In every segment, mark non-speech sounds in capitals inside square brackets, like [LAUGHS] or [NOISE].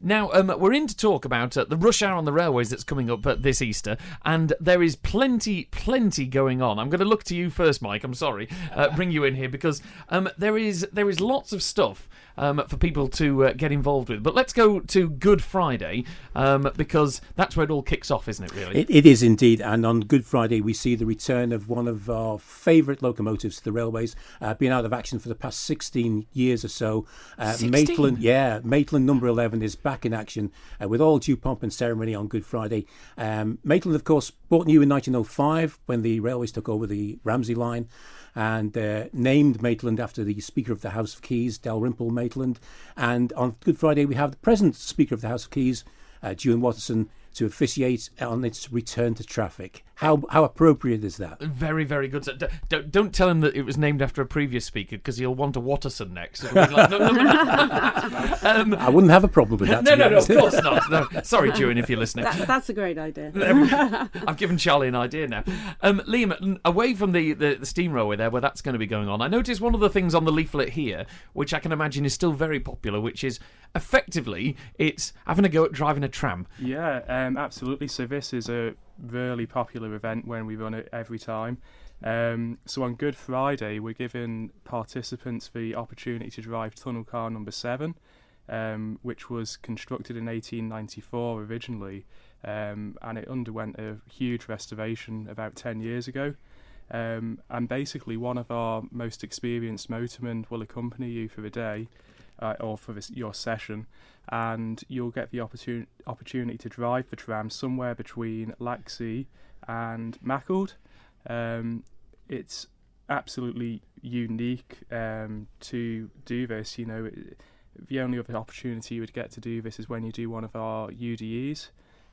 Now, um, we're in to talk about uh, the rush hour on the railways that's coming up uh, this Easter, and there is plenty, plenty going on. I'm going to look to you first, Mike. I'm sorry, uh, bring you in here because um, there is there is lots of stuff um, for people to uh, get involved with. But let's go to Good Friday um, because that's where it all kicks off, isn't it? Really, It, it is indeed. And on Good Friday, we see the return of one of our favourite locomotives to the railways, uh, been out of action for the past 16 years or so. Uh, Maitland, yeah, Maitland number 11 is back in action uh, with all due pomp and ceremony on Good Friday. Um, Maitland, of course, bought new in 1905 when the railways took over the Ramsey line and uh, named Maitland after the Speaker of the House of Keys, Dalrymple Maitland. And on Good Friday, we have the present Speaker of the House of Keys, uh, Juan Watterson, to officiate on its return to traffic. How how appropriate is that? very, very good. So don't, don't tell him that it was named after a previous speaker because he'll want a Watterson next. Like, no, no, no. [LAUGHS] um, I wouldn't have a problem with that. no, no, no, of course not. No. Sorry, Juan, if you're listening. That, that's a great idea. [LAUGHS] I've given Charlie an idea now. Um, Liam, away from the, the, the steam railway there, where that's going to be going on, I noticed one of the things on the leaflet here, which I can imagine is still very popular, which is effectively it's having a go at driving a tram. Yeah, um, absolutely. So this is a really popular event when we run it every time. Um, so on Good Friday, we're giving participants the opportunity to drive tunnel car number seven, um, which was constructed in 1894 originally, um, and it underwent a huge restoration about 10 years ago. Um, and basically, one of our most experienced motormen will accompany you for the day uh, or for this, your session, and you'll get the opportun- opportunity to drive the tram somewhere between Laxey and Mackle. Um, it's absolutely unique um, to do this. You know, the only other opportunity you would get to do this is when you do one of our UDEs.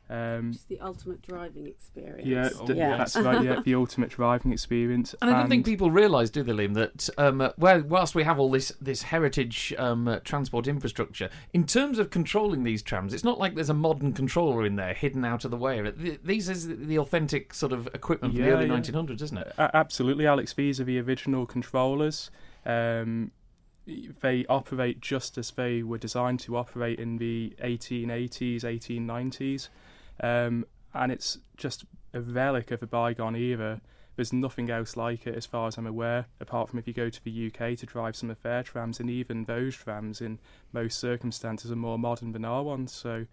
Um, It's the ultimate driving experience. yeah, Oh, d- yeah. that's right. Yeah, [LAUGHS] the ultimate driving experience. And I don't think people realise, do they, Liam, that um, uh, well, whilst we have all this this heritage um, uh, transport infrastructure, in terms of controlling these trams, it's not like there's a modern controller in there hidden out of the way. Th- These is the authentic sort of equipment from the early yeah. 1900s, isn't it? A- absolutely, Alex. These are the original controllers. Um, they operate just as they were designed to operate in the 1880s, 1890s, um, and it's just a relic of a bygone era. There's nothing else like it, as far as I'm aware, apart from if you go to the UK to drive some of their trams, and even those trams, in most circumstances, are more modern than our ones. So,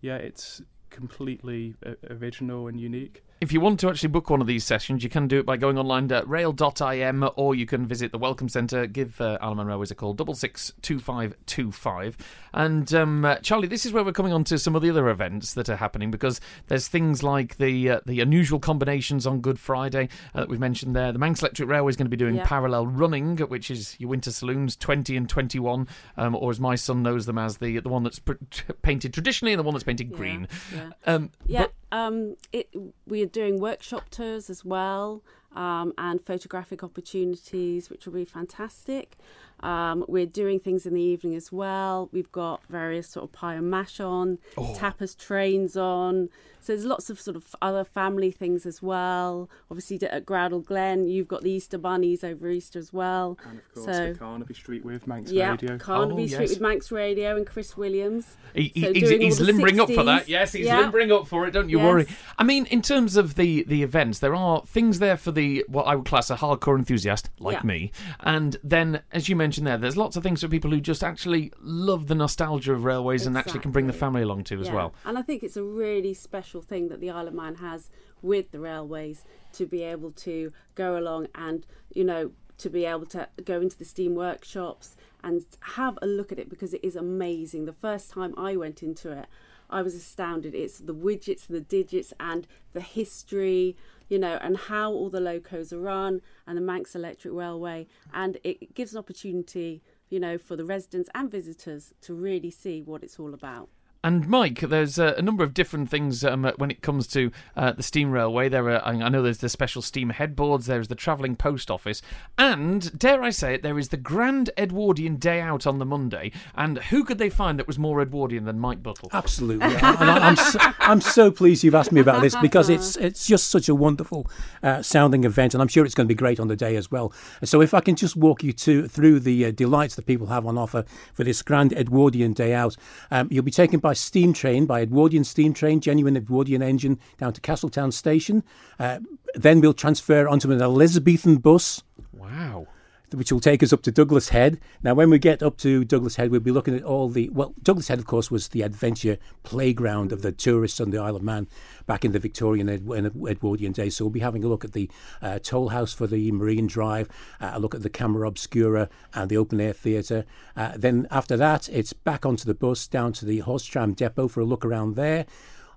yeah, it's completely uh, original and unique. If you want to actually book one of these sessions, you can do it by going online to rail.im or you can visit the Welcome Centre. Give uh, Isle of Man Railways a call, double six two five two five. And um, uh, Charlie, this is where we're coming on to some of the other events that are happening because there's things like the uh, the unusual combinations on Good Friday uh, that we've mentioned there. The Manx Electric Railway is going to be doing Yeah. parallel running, which is your winter saloons 20 and 21, um, or as my son knows them as the the one that's pr- [LAUGHS] painted traditionally and the one that's painted Yeah, green. Yeah. Um, Yeah, but- um, it, we are doing workshop tours as well um, and photographic opportunities, which will be fantastic. Um, we're doing things in the evening as well. We've got various sort of pie and mash on, Oh. tapas trains on. So there's lots of sort of other family things as well. Obviously at Groudle Glen, you've got the Easter bunnies over Easter as well. And of course, So- the Carnaby Street with Manx Yeah, Radio. Carnaby Oh, Street yes. with Manx Radio and Chris Williams. He, he- So he's he's limbering up for that. Yes, he's Yeah. limbering up for it. Don't you. Worry. I mean, in terms of the the events, there are things there for the what I would class a hardcore enthusiast like Yeah. me, and then as you mentioned there, there's lots of things for people who just actually love the nostalgia of railways and actually can bring the Exactly. family along too as Yeah. well. And I think it's a really special thing that the Isle of Man has with the railways to be able to go along and, you know, to be able to go into the steam workshops and have a look at it because it is amazing. The first time I went into it, I was astounded. It's the widgets and the digits and the history, you know, and how all the locos are run and the Manx Electric Railway. And it gives an opportunity, you know, for the residents and visitors to really see what it's all about. And Mike, there's uh, a number of different things um, when it comes to uh, the steam railway. There are, I know there's the special steam headboards, there's the travelling post office, and dare I say it, there is the Grand Edwardian Day Out on the Monday. And who could they find that was more Edwardian than Mike Buttle? Absolutely, [LAUGHS] and I, I'm so, I'm so pleased you've asked me about this because it's it's just such a wonderful uh, sounding event, and I'm sure it's going to be great on the day as well. So if I can just walk you to through the uh, delights that people have on offer for this grand Edwardian day out, um, you'll be taken by steam train, by Edwardian steam train, genuine Edwardian engine, down to Castletown Station. Uh, then we'll transfer onto an Elizabethan bus Wow. Which will take us up to Douglas Head. Now, when we get up to Douglas Head, we'll be looking at all the. Well, Douglas Head, of course, was the adventure playground of the tourists on the Isle of Man back in the Victorian and Edwardian days. So we'll be having a look at the uh, toll house for the Marine Drive, uh, a look at the Camera Obscura and the open air theatre. Uh, then after that, it's back onto the bus down to the horse tram depot for a look around there.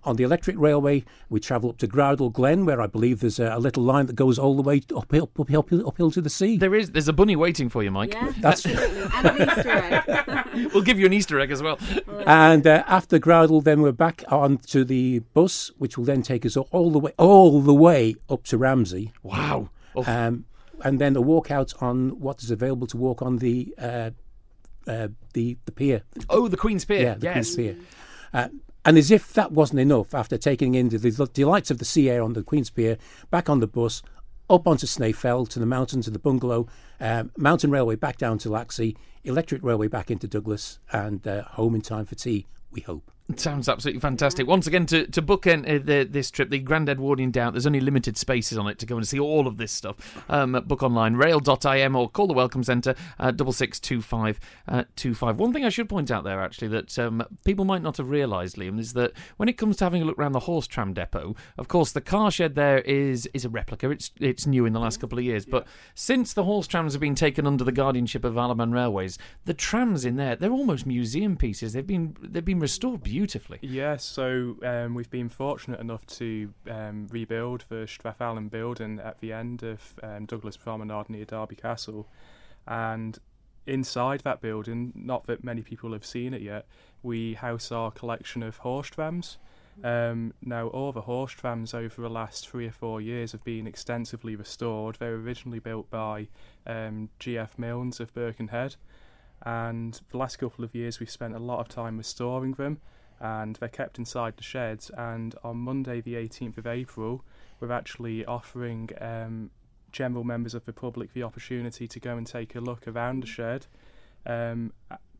On the electric railway, we travel up to Groudle Glen, where I believe there's a, a little line that goes all the way uphill, uphill, uphill, uphill to the sea. There is. There's a bunny waiting for you, Mike. Yeah, That's- absolutely. and an Easter egg. [LAUGHS] [LAUGHS] We'll give you an Easter egg as well. And uh, after Groudle, then we're back on to the bus, which will then take us all the way, all the way up to Ramsey, Wow. Oh, um, and then a walk out on what is available to walk on the uh, uh, the the pier. oh, the Queen's Pier. Yeah, the yes. Queen's Pier. Uh, and as if that wasn't enough, after taking in the, delights of the sea air on the Queen's Pier, back on the bus, up onto Snaefell to the mountain, to the bungalow, um, mountain railway back down to Laxey, electric railway back into Douglas, and uh, home in time for tea. We hope. It [LAUGHS] sounds absolutely fantastic. Once again, to, to book in, uh, the, this trip, the Grand Edwardian Day Out, there's only limited spaces on it to go and see all of this stuff. Um, book online, rail.im, or call the Welcome Centre, uh, 662525. One thing I should point out there, actually, that um, people might not have realised, Liam, is that when it comes to having a look around the horse tram depot, of course, the car shed there is is a replica. It's it's new in the last couple of years. But since the horse trams have been taken under the guardianship of Isle of Man Railways, the trams in there, they're almost museum pieces. They've been, they've been restored beautifully. Yes, so um, we've been fortunate enough to um, rebuild the Strathallan building at the end of um, Douglas Promenade near Derby Castle. And inside that building, not that many people have seen it yet, we house our collection of horse trams. Um, now, all the horse trams over the last three or four years have been extensively restored. They were originally built by um, GF Milnes of Birkenhead, and the last couple of years we've spent a lot of time restoring them and they're kept inside the sheds. And on Monday, the 18th of April, we're actually offering um, general members of the public the opportunity to go and take a look around the shed. Um,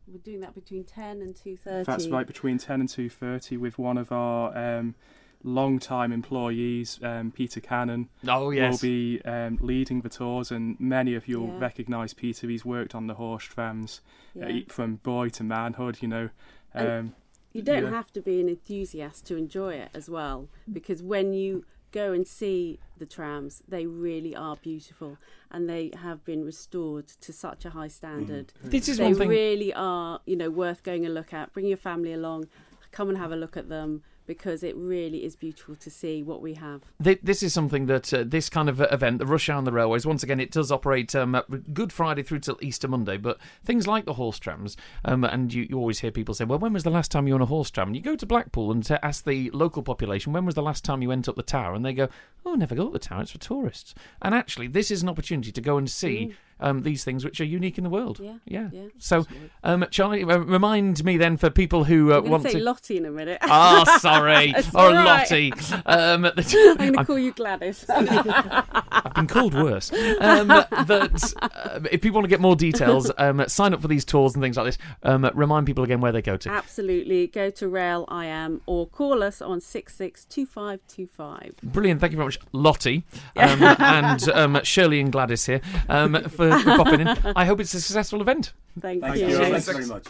We're doing that between 10 and 2.30. that's right, between 10 and 2:30 with one of our um, long-time employees, um, Peter Cannon, Oh, yes. will be um, leading the tours, and many of you'll Yeah. recognise Peter. He's worked on the horse trams uh, from boy to manhood, you know. And- Um, You don't Yeah. have to be an enthusiast to enjoy it as well, because when you go and see the trams, they really are beautiful and they have been restored to such a high standard. Mm-hmm. This is They one thing. really are, you know, worth going and look at. Bring your family along, come and have a look at them because it really is beautiful to see what we have. This is something that uh, this kind of uh, event, the rush hour on the railways, once again, it does operate um, uh, Good Friday through till Easter Monday. But things like the horse trams, um, and you, you always hear people say, "Well, when was the last time you were on a horse tram?" And you go to Blackpool and to ask the local population, "When was the last time you went up the tower?" And they go, "Oh, never go up the tower. It's for tourists." And actually, this is an opportunity to go and see. Um, these things which are unique in the world. Yeah, yeah. yeah, So, um, Charlie, uh, remind me then for people who uh, want to say. Lottie in a minute. Ah, sorry, [LAUGHS] or right. Lottie. Um, [LAUGHS] I'm [LAUGHS] going to call you Gladys. I've been called worse. Um, that uh, if people want to get more details, um, sign up for these tours and things like this. Um, remind people again where they go to. Absolutely. Go to Rail IM or call us on 662525. Brilliant. Thank you very much, Lottie, um, and um, Shirley and Gladys here um, for, for popping in. I hope it's a successful event. Thank Thank you. you. Thanks very much.